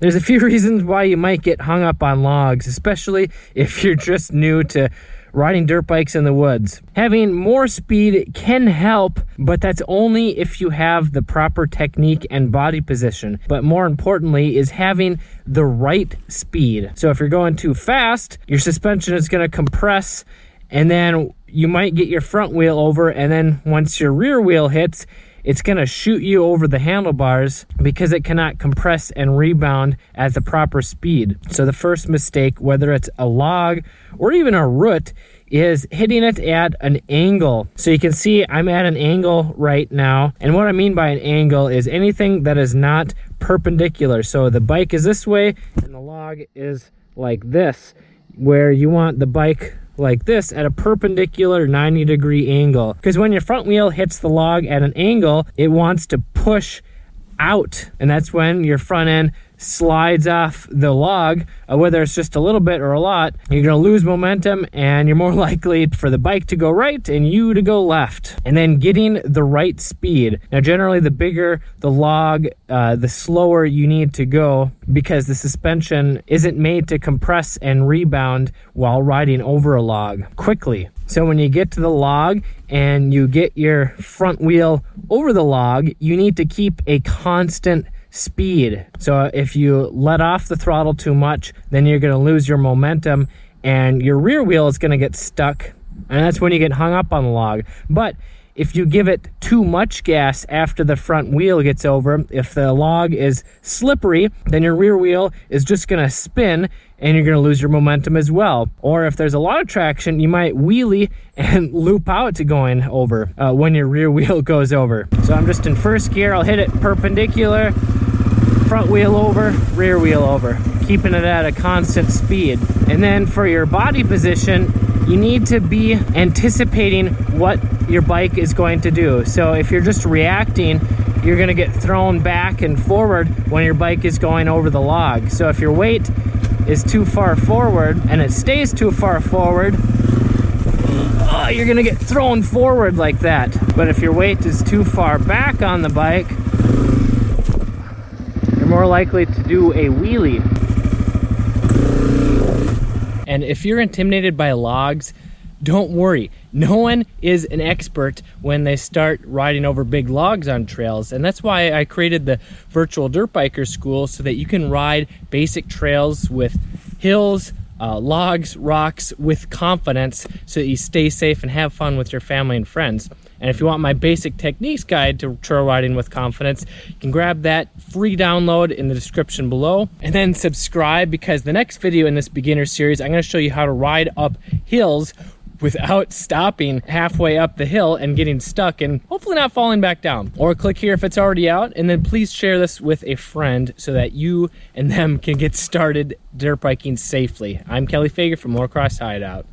There's a few reasons why you might get hung up on logs, especially if you're just new to riding dirt bikes in the woods. Having more speed can help, but that's only if you have the proper technique and body position. But more importantly is having the right speed. So if you're going too fast, your suspension is going to compress and then you might get your front wheel over and then once your rear wheel hits, it's going to shoot you over the handlebars because it cannot compress and rebound at the proper speed. So the first mistake, whether it's a log or even a root, is hitting it at an angle. So you can see I'm at an angle right now. And what I mean by an angle is anything that is not perpendicular. So the bike is this way and the log is like this, where you want the bike like this at a perpendicular 90 degree angle. Because when your front wheel hits the log at an angle, it wants to push out. And that's when your front end slides off the log, uh, whether it's just a little bit or a lot, you're going to lose momentum and you're more likely for the bike to go right and you to go left. And then getting the right speed. Now, generally, the bigger the log, uh, the slower you need to go because the suspension isn't made to compress and rebound while riding over a log quickly. So when you get to the log and you get your front wheel over the log, you need to keep a constant speed. So if you let off the throttle too much, then you're going to lose your momentum and your rear wheel is going to get stuck. And that's when you get hung up on the log. But if you give it too much gas after the front wheel gets over, if the log is slippery, then your rear wheel is just going to spin and you're going to lose your momentum as well. Or if there's a lot of traction, you might wheelie and loop out to going over uh, when your rear wheel goes over. So I'm just in first gear. I'll hit it perpendicular, front wheel over, rear wheel over, keeping it at a constant speed. And then for your body position, you need to be anticipating what your bike is going to do. So if you're just reacting, you're going to get thrown back and forward when your bike is going over the log. So if your weight is too far forward and it stays too far forward, uh, you're gonna get thrown forward like that. But if your weight is too far back on the bike, more likely to do a wheelie. And if you're intimidated by logs, don't worry. No one is an expert when they start riding over big logs on trails. And that's why I created the virtual dirt biker school so that you can ride basic trails with hills, uh, logs, rocks with confidence so that you stay safe and have fun with your family and friends. And if you want my basic techniques guide to trail riding with confidence, you can grab that free download in the description below and then subscribe because the next video in this beginner series, I'm going to show you how to ride up hills without stopping halfway up the hill and getting stuck and hopefully not falling back down. Or click here if it's already out and then please share this with a friend so that you and them can get started dirt biking safely. I'm Kelley Fager from Motocross Hideout.